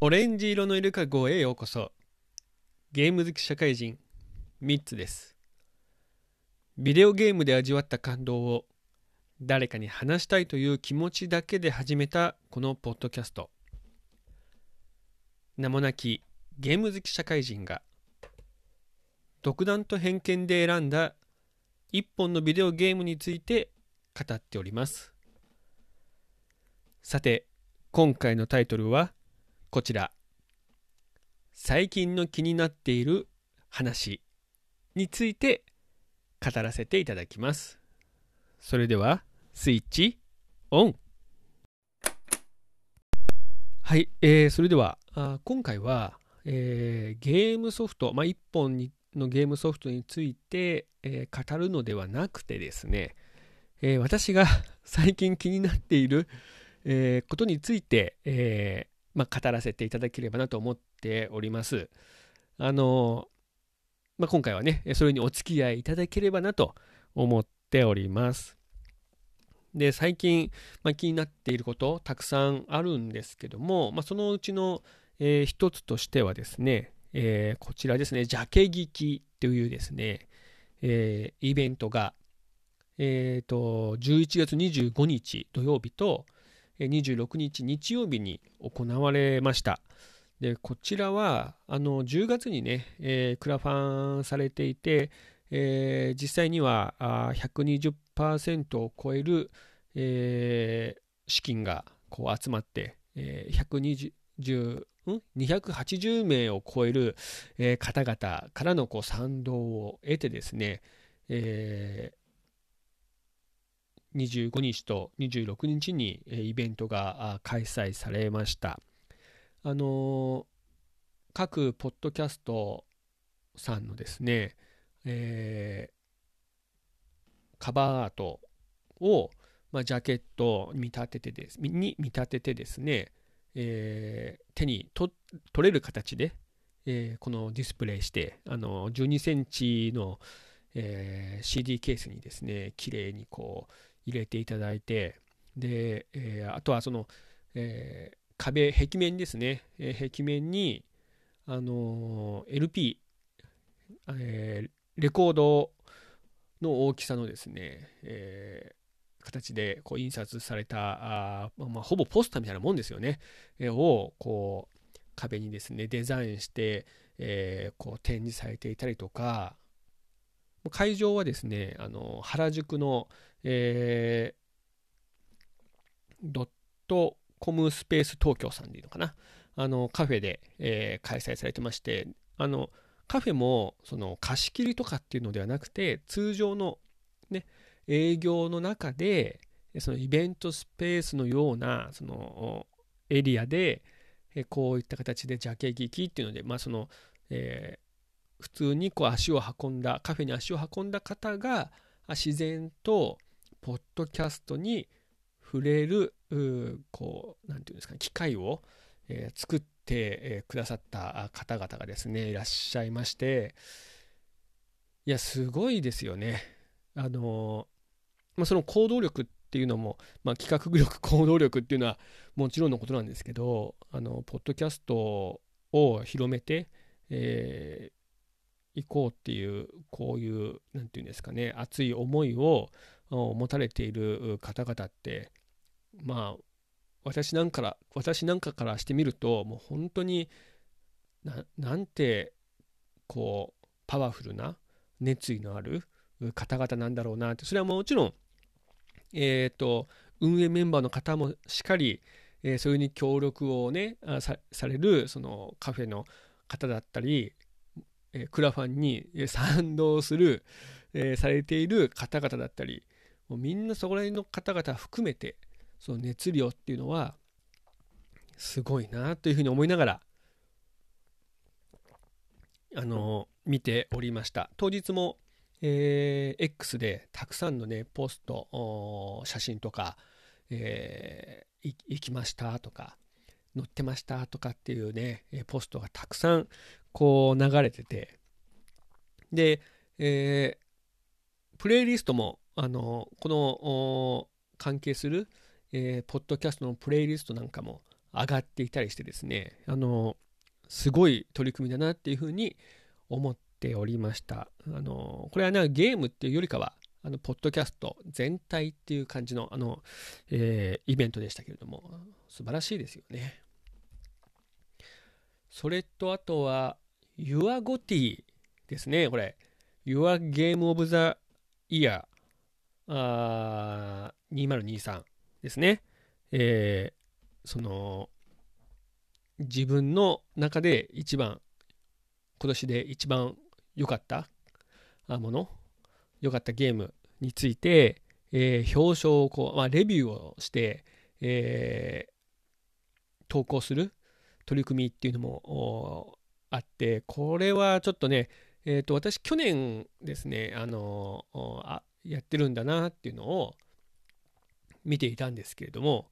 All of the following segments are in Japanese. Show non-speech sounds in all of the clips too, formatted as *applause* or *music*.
オレンジ色のイルカ号へようこそ。ゲーム好き社会人。ミッツです。ビデオゲームで味わった感動を。誰かに話したいという気持ちだけで始めたこのポッドキャスト。名もなきゲーム好き社会人が独断と偏見で選んだ一本のビデオゲームについて語っております。さて今回のタイトルはこちら。最近の気になっている話について語らせていただきます。それではスイッチオン。はい、えー、それではあ今回は、えー、ゲームソフト、まあ、1本にのゲームソフトについて、えー、語るのではなくてですね、えー、私が *laughs* 最近気になっている、えー、ことについて、えまあ、語らせていただければなと思っております。あの、まあ、今回はね、それにお付き合いいただければなと思っております。で、最近、まあ、気になっていることたくさんあるんですけども、まあ、そのうちの、えー、一つとしてはですね、えー、こちらですね、ジャケ聞きというですね、えー、イベントが、えーと、11月25日土曜日と、26日日曜日に行われました。でこちらはあの10月にね、えー、クラファンされていて、えー、実際にはあ120%を超える、えー、資金がこう集まって、えー、120ん280名を超える、方々からのこう賛同を得てですね、え25日と26日にイベントが開催されました。あの各ポッドキャストさんのですね、えー、カバーアートを、まあ、ジャケットに見立ててですに見立ててですね、えー、手に取れる形で、えー、このディスプレイしてあの12センチの、えー、CD ケースにですね綺麗にこう入れていただいてで、え、あとはその、え、壁壁面ですね、え、壁面にあの LP、えレコードの大きさのですね、え形でこう印刷されたあ、まあ、ほぼポスターみたいなもんですよね、えをこう壁にですねデザインして、えこう展示されていたりとか会場はですねあの原宿の、えー、ドットコムスペース東京さんでいいのかな？あのカフェで、えー、開催されてましてあのカフェもその貸し切りとかっていうのではなくて通常の、営業の中でそのイベントスペースのようなそのエリアでこういった形でジャケ聞きっていうので、まあそのえー、普通にこう足を運んだカフェに足を運んだ方が自然とポッドキャストに触れるこう何て言うんですか、ね、機会を、えー、作って、くださった方々がですねいらっしゃいましていやすごいですよね。あのまあ、その行動力っていうのも、まあ、企画力行動力っていうのはもちろんのことなんですけどあのポッドキャストを広めて、えー、いこうっていうこういう何て言うんですかね熱い思いを持たれている方々ってまあ私なんから私なんかからしてみるともう本当になんてこうパワフルな熱意のある方々なんだろうなってそれはもちろんえっ、ー、と運営メンバーの方もしっかり、えー、そういうに協力をねされるそのカフェの方だったり、えー、クラファンに賛同する、えー、されている方々だったりもうみんなそこら辺の方々含めてその熱量っていうのはすごいなというふうに思いながらあの見ておりました。当日も、えー、X でたくさんのねポスト写真とか、えー、行きましたとか乗ってましたとかっていうねポストがたくさんこう流れててで、えー、プレイリストもあのこの関係する、えー、ポッドキャストのプレイリストなんかも上がっていたりしてですねあのすごい取り組みだなっていうふうに思っておりました。あのこれはねゲームっていうよりかはあのポッドキャスト全体っていう感じのあの、えー、イベントでしたけれども素晴らしいですよね。それとあとは YourGoty ですねこれ。Your Game of the Year2023 ですね。えー、その自分の中で一番今年で一番良かった？もの？良かったゲームについて、えー、表彰をこう、まあ、レビューをして、えー、投稿する取り組みっていうのもあってこれはちょっとねえーと、私去年ですねあのあやってるんだなっていうのを見ていたんですけれども、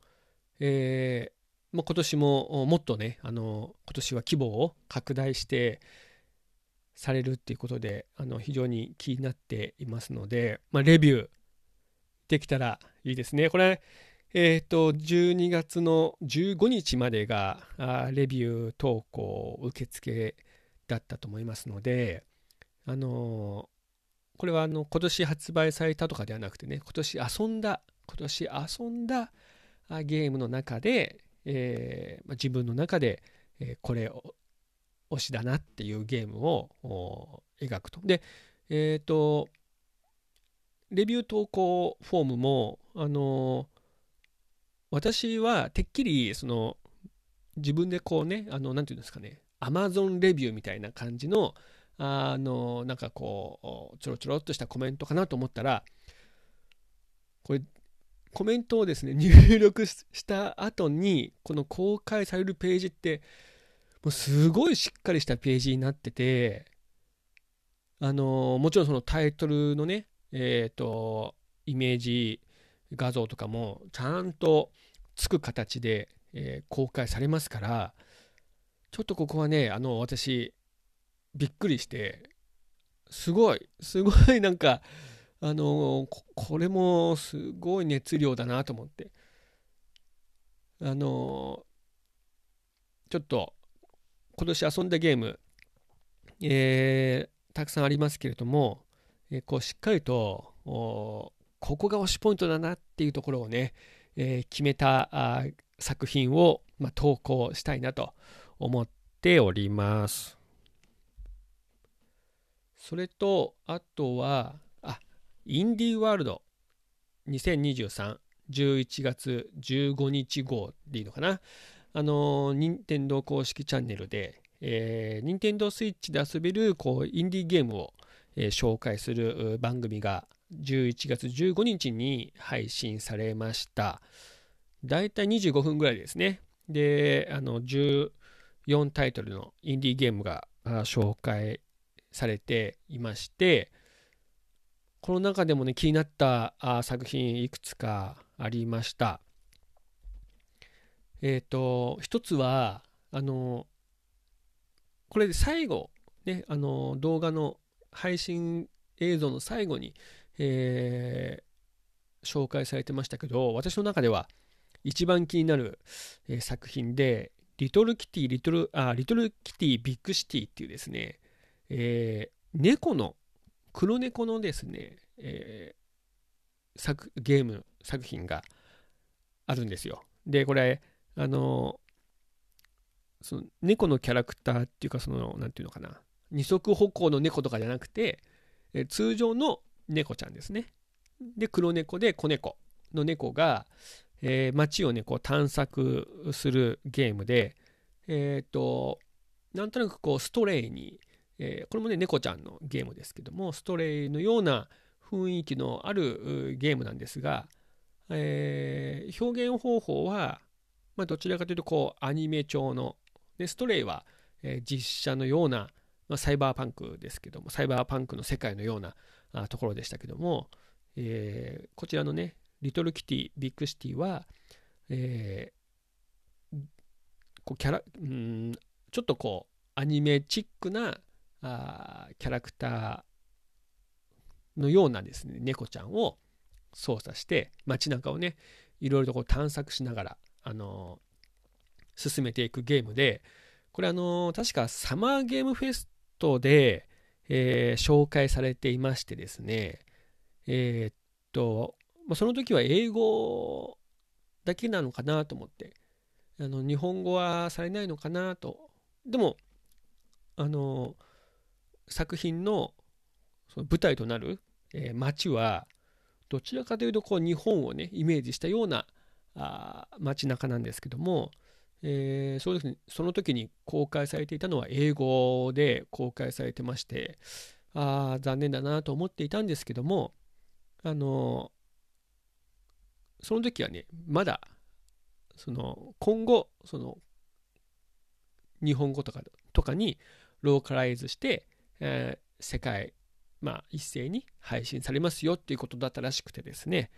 えー、まあ、今年ももっとねあの今年は規模を拡大してされるっていうことであの非常に気になっていますので、まあ、レビューできたらいいですね。これえっ、ー、と12月の15日までがあレビュー投稿受付だったと思いますので、あのこれはあの今年発売されたとかではなくてね今年遊んだ今年遊んだゲームの中で、えー、自分の中で、えこれを推しだなっていうゲームを描くと。で、えっ、ー、と、レビュー投稿フォームも、あの私はてっきり、その、自分でこうね、あの、なんていうんですかね、Amazon レビューみたいな感じの、あのなんかこうちょろちょろっとしたコメントかなと思ったらこれコメントをですね入力した後にこの公開されるページってもうすごいしっかりしたページになっててあのもちろんそのタイトルのねえっ、ー、とイメージ画像とかもちゃんとつく形で、えー、公開されますからちょっとここはねあの私びっくりしてすごいすごい *laughs* なんかあのこれもすごい熱量だなと思って。あのちょっと今年遊んだゲーム、えー、たくさんありますけれども、えー、こうしっかりとここが推しポイントだなっていうところをね、えー、決めた作品を、まあ、投稿したいなと思っております。それと、あとは、あ、インディーワールド2023、11月15日号でいいのかな？あの、任天堂公式チャンネルで、えー、任天堂スイッチで遊べるこうインディーゲームを、えー、紹介する番組が11月15日に配信されました。だいたい25分ぐらいですね。で、あの、14タイトルのインディーゲームが紹介されていましてこの中でもね気になった作品いくつかありましたえっ、ー、と一つはあのこれで最後ねあの動画の配信映像の最後に、えー、紹介されてましたけど私の中では一番気になる、えー、作品でリトルキティリトルあリトルキティビッグシティっていうですねえー、猫の黒猫のですね、えー、作ゲーム作品があるんですよ。でこれあのその猫のキャラクターっていうかその何て言うのかな二足歩行の猫とかじゃなくて、え、通常の猫ちゃんですね。で黒猫で子猫の猫が、えー、街をねこう探索するゲームでえっ、ー、となんとなくこうストレイにえー、これもね、猫ちゃんのゲームですけども、ストレイのような雰囲気のあるゲームなんですが、えー、表現方法は、まあ、どちらかというと、こう、アニメ調の、でストレイは、え、実写のような、まあ、サイバーパンクですけども、サイバーパンクの世界のようなあところでしたけども、えー、こちらのね、リトルキティ、ビッグシティは、えー、こうキャラ、うん、ちょっとこう、アニメチックなあキャラクターのようなですね猫ちゃんを、操作して街中をねいろいろとこう探索しながら、あの進めていくゲームでこれあの確かサマーゲームフェストで、えー、紹介されていましてですね。えー、っと、まあ、その時は英語だけなのかなと思って。あの日本語はされないのかなと。でもあの作品のその舞台となる、えー、街はどちらかというとこう日本をねイメージしたようなあ街中なんですけども、えー、そうですその時に公開されていたのは英語で公開されてましてあ残念だなと思っていたんですけどもあのその時はねまだその今後その日本語とかとかにローカライズして、えー、世界まあ、一斉に配信されますよっていうことだったらしくてですね、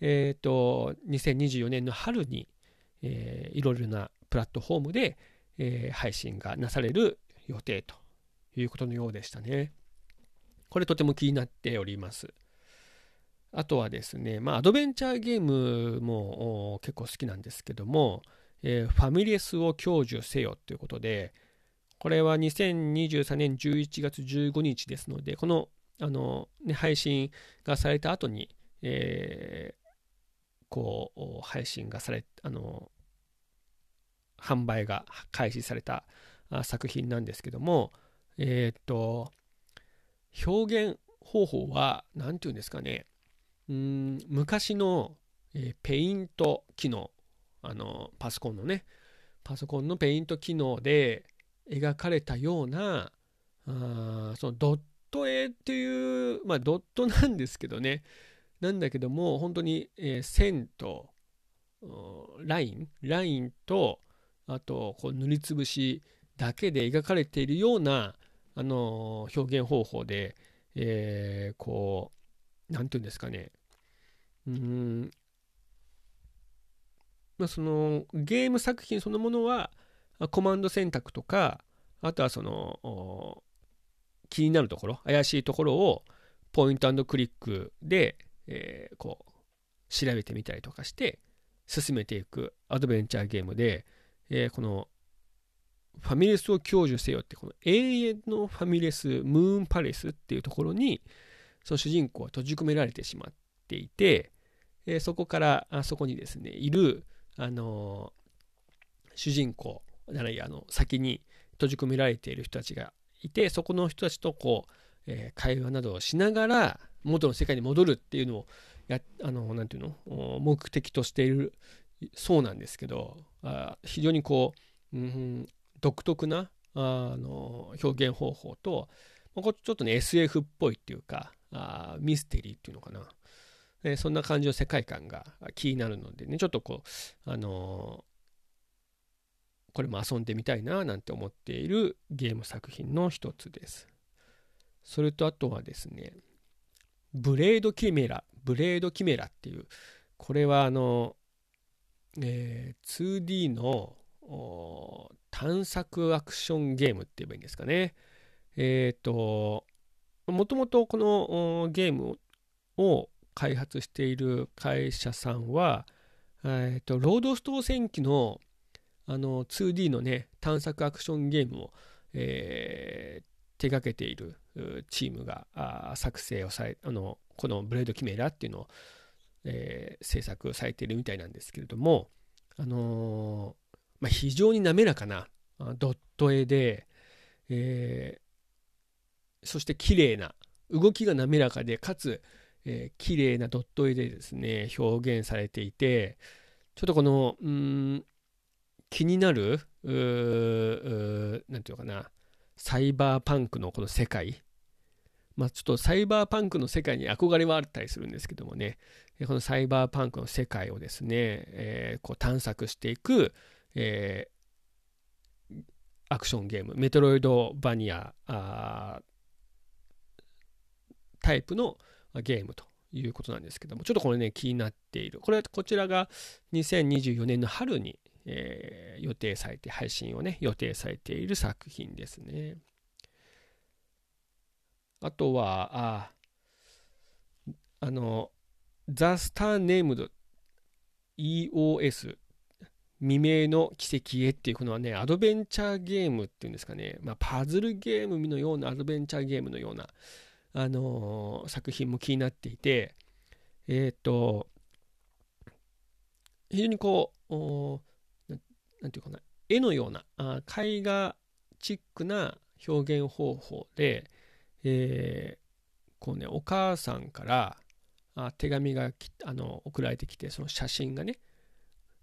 えっ、ー、と、2024年の春に、えー、いろいろなプラットフォームで、えー、配信がなされる予定ということのようでしたね。これとても気になっております。あとはですね、まあ、アドベンチャーゲームも結構好きなんですけども、えー、ファミレスを享受せよということで、これは2023年11月15日ですので、このあの、ね、配信がされた後に、えー、こう、配信がされ、あの、販売が開始された作品なんですけども、えっ、と、表現方法は、何て言うんですかね、うん昔の、えー、ペイント機能、あの、パソコンのね、パソコンのペイント機能で描かれたような、あそのドット絵っていう、まあ、ドットなんですけどね、なんだけども、本当に、えー、線と、ライン、ラインと、あと、こう塗りつぶしだけで描かれているような、あのー、表現方法で、えー、こう、なんていうんですかね、うん、まあ、そのゲーム作品そのものはコマンド選択とかあとはその気になるところ怪しいところをポイントクリックで、えー、こう調べてみたりとかして進めていくアドベンチャーゲームで、えー、このファミレスを享受せよってこの永遠のファミレスムーンパレスっていうところにその主人公は閉じ込められてしまっていて、えー、そこからあそこにですねいる、あのー、主人公ならいあの先に閉じ込められている人たちがいてそこの人たちとこう、えー、会話などをしながら元の世界に戻るっていうのをやあのなていうの？目的としているそうなんですけどあ非常にこう、うん、独特なあの表現方法とこちょっとね SF っぽいっていうかあミステリーっていうのかな、えー、そんな感じの世界観が気になるのでねちょっとこうあのこれも遊んでみたいななんて思っているゲーム作品の一つです。それとあとはですね、ブレードキメラ、ブレードキメラっていう、これはあの、えー、2D の探索アクションゲームって言えばいいんですかね。えっ、ー、と、もともとこのゲームを開発している会社さんは、えーと、ロードストー戦記のあの 2D のね探索アクションゲームを、えー、手掛けているチームが作成をされあのこのブレードキメラっていうのを、えー、制作されているみたいなんですけれども、あのー、まあ、非常に滑らかなドット絵で、えー、そして綺麗な動きが滑らかでかつ、えー、綺麗なドット絵でですね表現されていてちょっとこのうん気になる、何て言うかな、サイバーパンクのこの世界、まあ、ちょっとサイバーパンクの世界に憧れはあったりするんですけどもね、このサイバーパンクの世界をですね、えー、こう探索していく、えー、アクションゲーム、メトロイドバニアタイプのゲームということなんですけども、ちょっとこれね、気になっている。これ、こちらが2024年の春にえー、予定されて、配信をね、予定されている作品ですね。あとは、あ、あの、The Star Named EOS 未明の奇跡へっていうこのはね、アドベンチャーゲームっていうんですかね、まあ、パズルゲームのようなアドベンチャーゲームのような、あのー、作品も気になっていて、えっ、ー、と、非常にこう、おなんていうかな、絵のような、あ絵画チックな表現方法で、えー、こうね、お母さんからあ手紙があの送られてきて、その写真がね、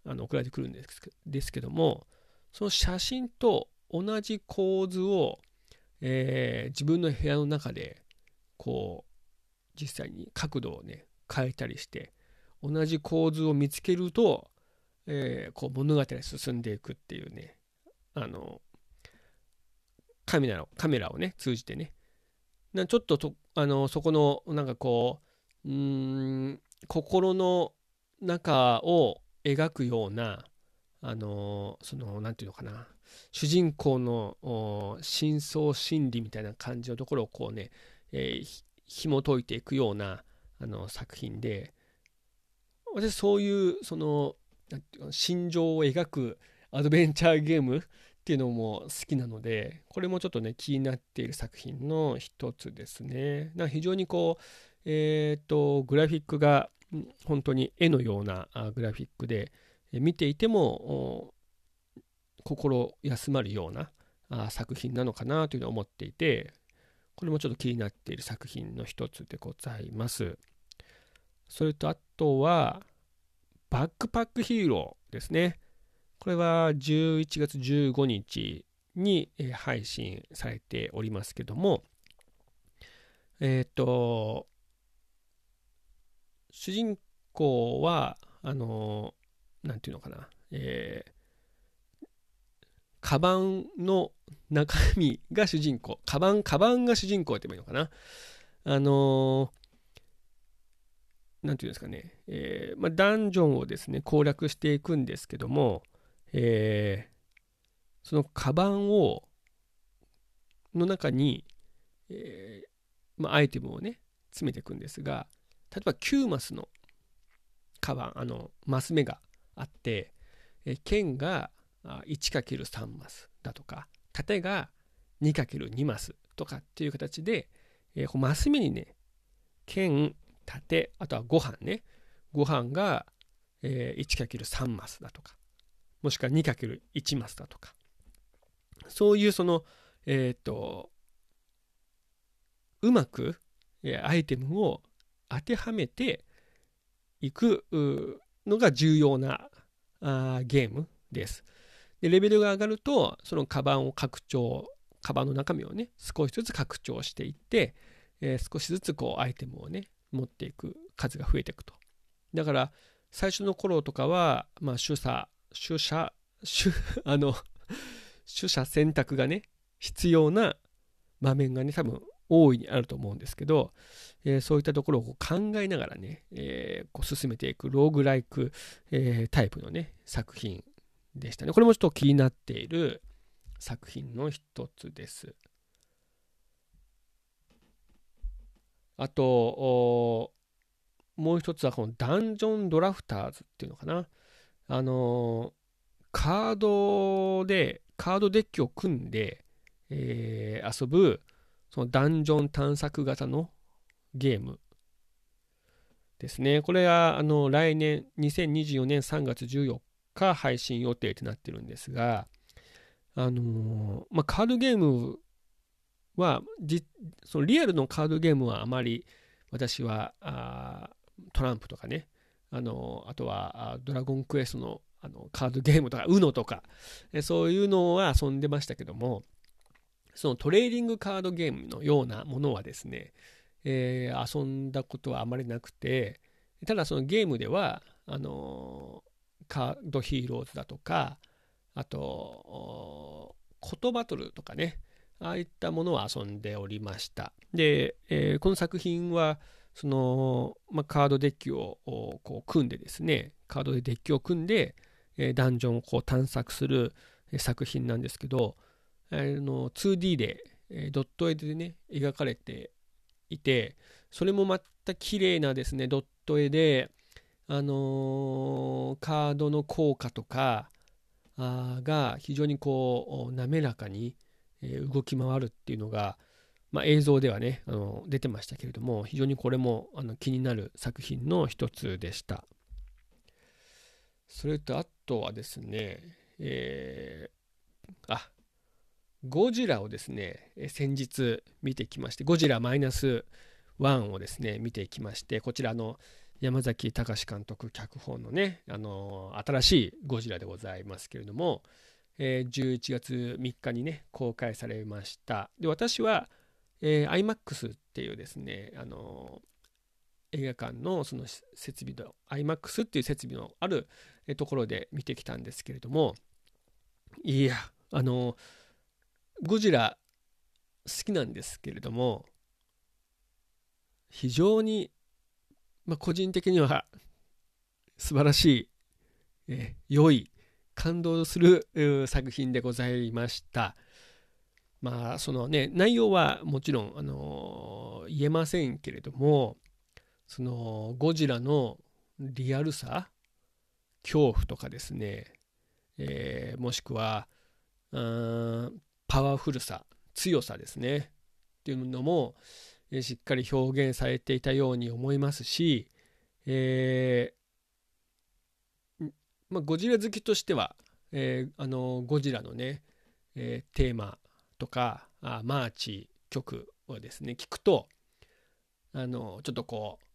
あの送られてくるんですですけども、その写真と同じ構図を、えー、自分の部屋の中で、こう、実際に角度をね、変えたりして、同じ構図を見つけると、えー、こう物語が進んでいくっていうね、あの、カメラをカメラをね、通じてね、なちょっととあのそこのなんかこう、うん、心の中を描くような、あのその、なんていうのかな、主人公の深層心理みたいな感じのところをこうね、えー、紐解いていくようなあの作品で、私そういうその心情を描くアドベンチャーゲームっていうのも好きなのでこれもちょっとね気になっている作品の一つですね。な非常にこうえっ、ー、とグラフィックが本当に絵のようなグラフィックで見ていても心休まるような作品なのかなというのを思っていてこれもちょっと気になっている作品の一つでございます。それとあとはバックパックヒーローですね。これは11月15日に配信されておりますけども、えっ、ー、と、主人公は、あの、なんていうのかな、えー、カバンの中身が主人公。カバン、カバンが主人公って言えばいいのかな。あのなんていうんですかね、えー、まあ、ダンジョンをですね、攻略していくんですけども、えー、そのカバンを、の中に、えー、まあ、アイテムをね、詰めていくんですが、例えば9マスのカバン、あの、マス目があって、えー、剣が 1×3 マスだとか、縦が 2×2 マスとかっていう形で、えー、マス目にね、剣、縦、あとはご飯ね。ご飯が、えー、1×3 マスだとか、もしくは 2×1 マスだとか、そういうその、えっ、ー、と、うまく、アイテムを当てはめていくのが重要なあゲームです。で、レベルが上がると、そのカバンを拡張、カバンの中身をね、少しずつ拡張していって、えー、少しずつこうアイテムをね、持っていく数が増えていくと。だから最初の頃とかは、まあ、主査、主者、主、*laughs* あの、取捨選択がね、必要な場面がね、多分大いにあると思うんですけど、えー、そういったところを考えながらね、えー、こう進めていくローグライク、えー、タイプのね、作品でしたね。これもちょっと気になっている作品の一つです。あと、もう一つはこのダンジョンドラフターズっていうのかな。あのカードで、カードデッキを組んで、えー、遊ぶ、そのダンジョン探索型のゲームですね。これは、あの、来年、2024年3月14日配信予定となってるんですが、あのまあ、カードゲームはそのリアルのカードゲームはあまり私はあトランプとかねあのあとはドラゴンクエストのあのカードゲームとか UNO とかそういうのは遊んでましたけどもそのトレーディングカードゲームのようなものはですね、えー、遊んだことはあまりなくてただそのゲームではあのカードヒーローズだとかあとコトバトルとかねああいったものを遊んでおりました。で、えー、この作品は、その、まあ、カードデッキをこう組んでですね、カードでデッキを組んで、え、ダンジョンをこう探索する作品なんですけど、あの 2D で、え、ドット絵でね、描かれていて、それもまた綺麗なですね、ドット絵で、あのー、カードの効果とかが非常にこう滑らかに動き回るっていうのが、まあ、映像ではねあの出てましたけれども非常にこれもあの気になる作品の一つでした。それとあとはですねえー、あゴジラをですね先日見てきましてゴジラマイナス1をですね見てきましてこちらの山崎隆監督脚本のね、あの新しいゴジラでございますけれども、えー、11月3日にね公開されました。で私は、えー、IMAX っていうですね、あの映画館のその設備の IMAX っていう設備のあるところで見てきたんですけれどもいやあのゴジラ好きなんですけれども非常にまあ、個人的には素晴らしい、え良い感動する作品でございました。まあそのね内容はもちろん、あの、言えませんけれどもそのゴジラのリアルさ恐怖とかですね、えー、もしくはパワフルさ強さですねっていうのもえ、しっかり表現されていたように思いますし、えー、まあ、ゴジラ好きとしては、えー、あのゴジラのね、え、テーマとかあマーチ曲をですね聞くとあのちょっとこう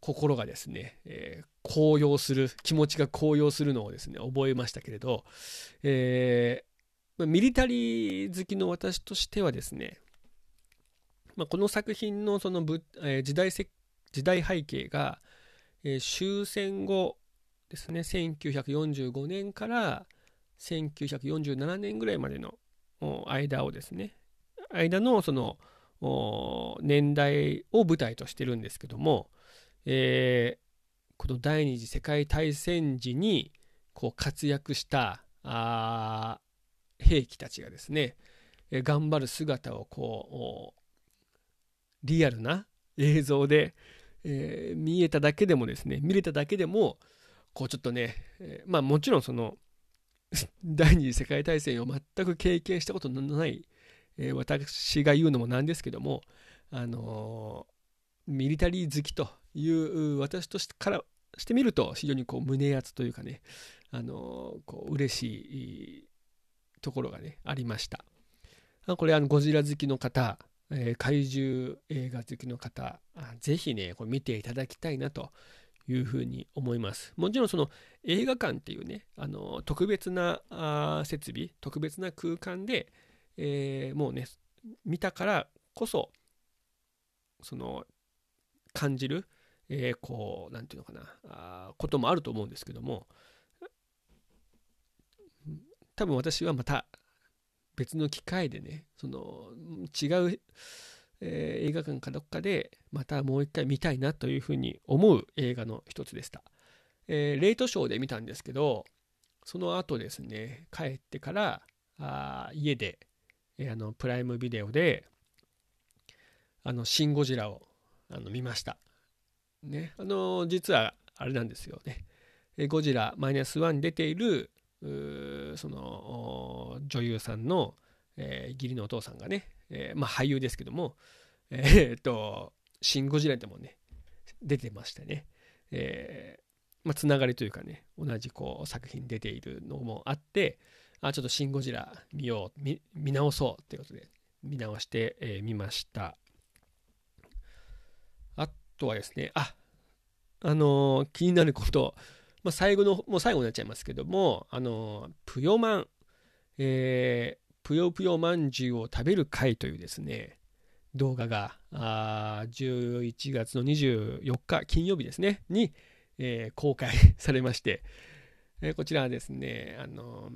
心がですね、えー、高揚する気持ちが高揚するのをですね覚えましたけれど、えー、ミリタリー好きの私としてはですねまあ、この作品のそのぶ、えー、時代せ時代背景が、えー、終戦後ですね1945年から1947年ぐらいまでの間をですね間のその年代を舞台としてるんですけども、えー、この第二次世界大戦時にこう活躍したあ兵器たちがですね頑張る姿をこうリアルな映像で、えー、見えただけでもですね見れただけでもこうちょっとね、えー、まあもちろんその第二次世界大戦を全く経験したことのない、えー、私が言うのもなんですけどもあのミリタリー好きという私としてからしてみると非常にこう胸熱というかねあのこう嬉しいところがねありました。これあのゴジラ好きの方えー、怪獣映画好きの方、ぜひね、これ見ていただきたいなというふうに思います。もちろんその映画館っていうね、あの特別なあ設備、特別な空間で、えー、もうね、見たからこそ、その感じる、えー、こう、なんていうのかな、あこともあると思うんですけども、多分私はまた別の機会でねその違う、えー、映画館かどっかでまたもう一回見たいなというふうに思う映画の一つでした、えー、レイトショーで見たんですけどその後ですね帰ってからあ家で、えー、あのプライムビデオであのシン・ゴジラをあの見ました。ねあの実はあれなんですよね。ゴジラマイナスワンに出ているその女優さんの、えー、義理のお父さんがね、えー、まあ俳優ですけども、えー、っと、シン・ゴジラでもね、出てましてね、えー、まあ、つながりというかね、同じこう作品出ているのもあって、あ、ちょっとシン・ゴジラ見よう、見見直そうっていうことで、見直してみ、えー、ました。あとはですね、あ、あのー、気になること、まあ、最後の、もう最後になっちゃいますけども、あの、ぷよまん、えー、ぷよぷよまんじゅうを食べる会というですね、動画が、あ11月の24日、金曜日ですね、に、えー、公開されまして、えー、こちらはですね、あの、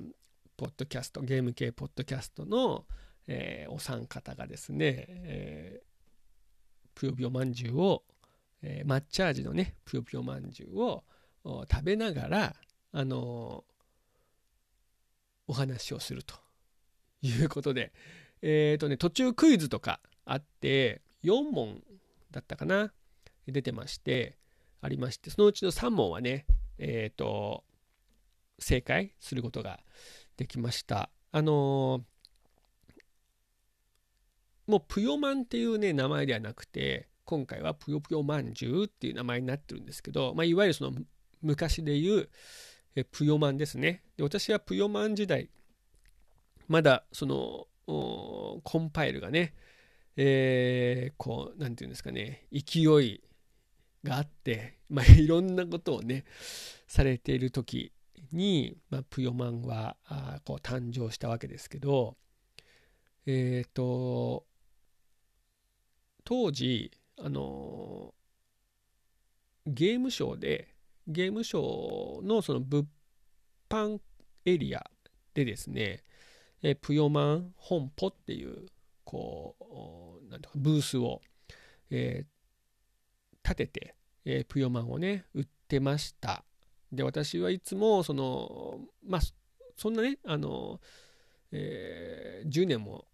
ポッドキャスト、ゲーム系ポッドキャストの、えー、お三方がですね、え、ぷよぷよまんじゅうを、えー、抹茶味のね、ぷよぷよまんじゅうを、食べながら、あのお話をすると。いうことで、えっ、ー、とね、途中クイズとかあって、4問だったかな、出てまして、ありまして、そのうちの3問はね、えっ、ー、と、正解することができました。あのもうぷよまんっていうね、名前ではなくて、今回はぷよぷよまんじゅうっていう名前になってるんですけど、まあ、いわゆるその昔で言うえぷよまんですね。で私はぷよまん時代、まだそのコンパイルがね、えー、こう、なんていうんですかね、勢いがあって、まあ、*laughs* いろんなことをね、されている時に、まあ、ぷよまんはあこう誕生したわけですけど、えっ、ー、と、当時、あのゲームショーで、ゲームショーのその物販エリアでですね、えぷよまん本舗っていう、こう、なんとかブースを、えー、立てて、えー、ぷよまんをね、売ってました。で、私はいつも、その、まあ、そんなね、あの、えー、10年も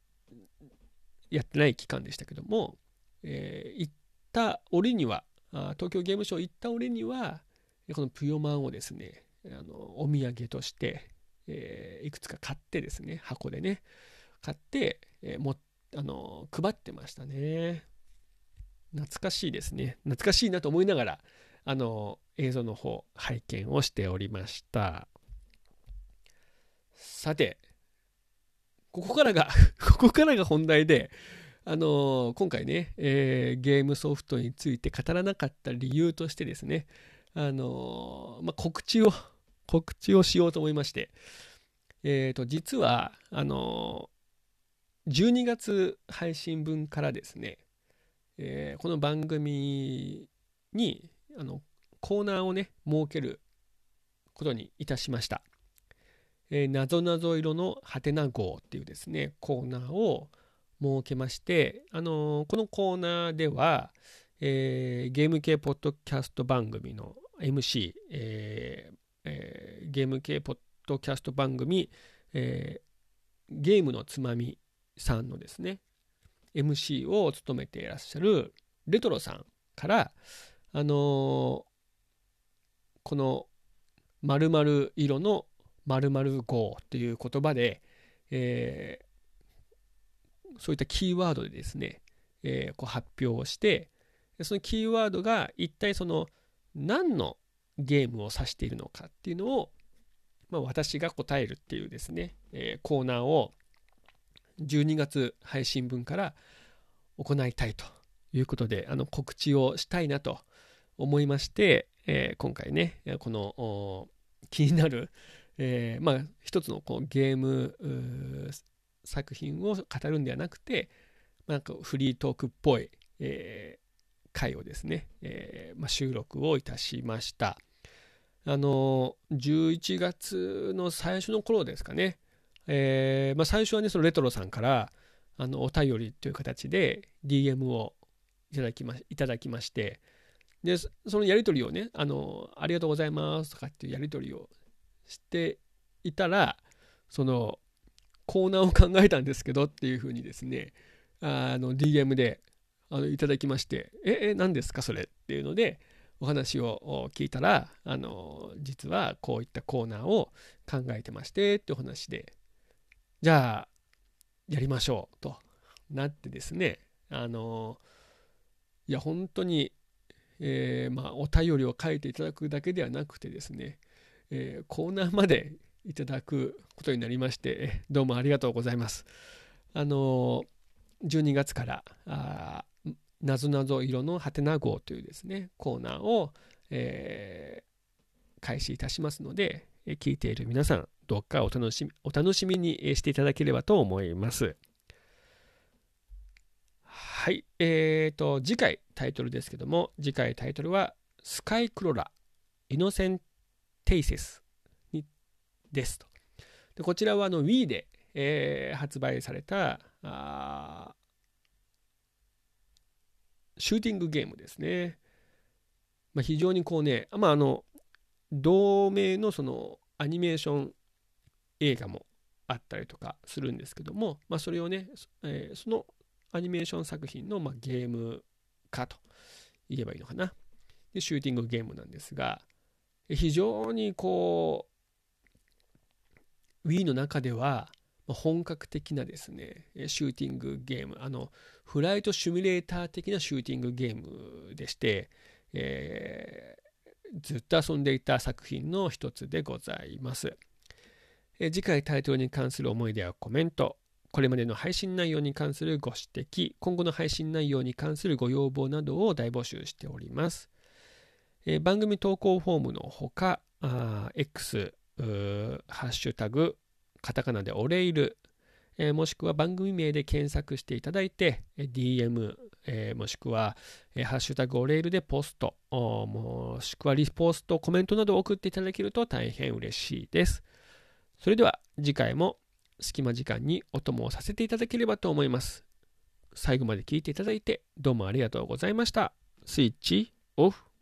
やってない期間でしたけども、えー、行った折にはあ、東京ゲームショウ行った折には、このぷよまんをですね、あのお土産として、えー、いくつか買ってですね、箱でね、買って、えー、もあの配ってましたね。懐かしいですね。懐かしいなと思いながら、あの映像の方、拝見をしておりました。さて、ここからが *laughs* ここからが本題で、あの今回ね、えー、ゲームソフトについて語らなかった理由としてですね、あのまあ、告知を、告知をしようと思いまして、え、ー、と、実は、あのー12月配信分からですね、えー、この番組に、あの、コーナーをね、設けることにいたしました。えー、なぞなぞ色のハテナ号っていうですね、コーナーを設けまして、あのー、このコーナーでは、えー、ゲーム系ポッドキャスト番組の MC、えーえー、ゲーム系ポッドキャスト番組、えー、ゲームのつまみさんのですね、MC を務めていらっしゃるレトロさんから、あのー、この〇〇色の〇〇号っていう言葉で、えー、そういったキーワードでですね、えー、こう発表をして、そのキーワードが一体その何のゲームを指しているのかっていうのを、まあ、私が答えるっていうですね、えー、コーナーを12月配信分から行いたいということで、あの告知をしたいなと思いまして、えー、今回ね、この気になる、えー、まあ一つのこうゲーム作品を語るんではなくて、なんかフリートークっぽい、え回をですね、えー、まあ、収録をいたしました。あの11月の最初の頃ですかね、えー、まあ、最初はね、そのレトロさんからあのお便りという形で DM をいただきまいただきまして、で、そのやり取りをね、あの、ありがとうございますとかっていうやり取りをしていたら、その、コーナーを考えたんですけどっていうふうにですね、あの、DM であのいただきまして、え、え、何ですかそれっていうので、お話を聞いたら、あの、実はこういったコーナーを考えてましてってお話で、じゃあ、やりましょうとなってですね、あの、いや、本当に、えー、まあ、お便りを書いていただくだけではなくてですね、えー、コーナーまでいただくことになりまして、どうもありがとうございます。あの、12月からなぞなぞ色のハテナ号というですね、コーナーを、えー、開始いたしますので、聞いている皆さん、どうかお楽しみお楽しみにしていただければと思います。はい。えーと、次回タイトルですけども、次回タイトルは、スカイクロラ、イノセンテイセスにですと。でこちらはあの Wii で、えー、発売されたあシューティングゲームですね。まあ、非常にこうね、まあ、あの、同名のそのアニメーション映画もあったりとかするんですけども、まあ、それをね、えー、そのアニメーション作品のまゲーム化と言えばいいのかな。でシューティングゲームなんですが非常にこう Wii の中では本格的なですねシューティングゲームあのフライトシミュレーター的なシューティングゲームでして、えー、ずっと遊んでいた作品の一つでございます、えー、次回タイトルに関する思い出やコメントこれまでの配信内容に関するご指摘今後の配信内容に関するご要望などを大募集しております。えー、番組投稿フォームのほか、X、ハッシュタグ、カタカナでおレイル、えー、もしくは番組名で検索していただいて、DM、えー、もしくは、えー、ハッシュタグおレイルでポスト、もしくはリポスト、コメントなどを送っていただけると大変嬉しいです。それでは次回も隙間時間にお供をさせていただければと思います。最後まで聞いていただいてどうもありがとうございました。スイッチオフ。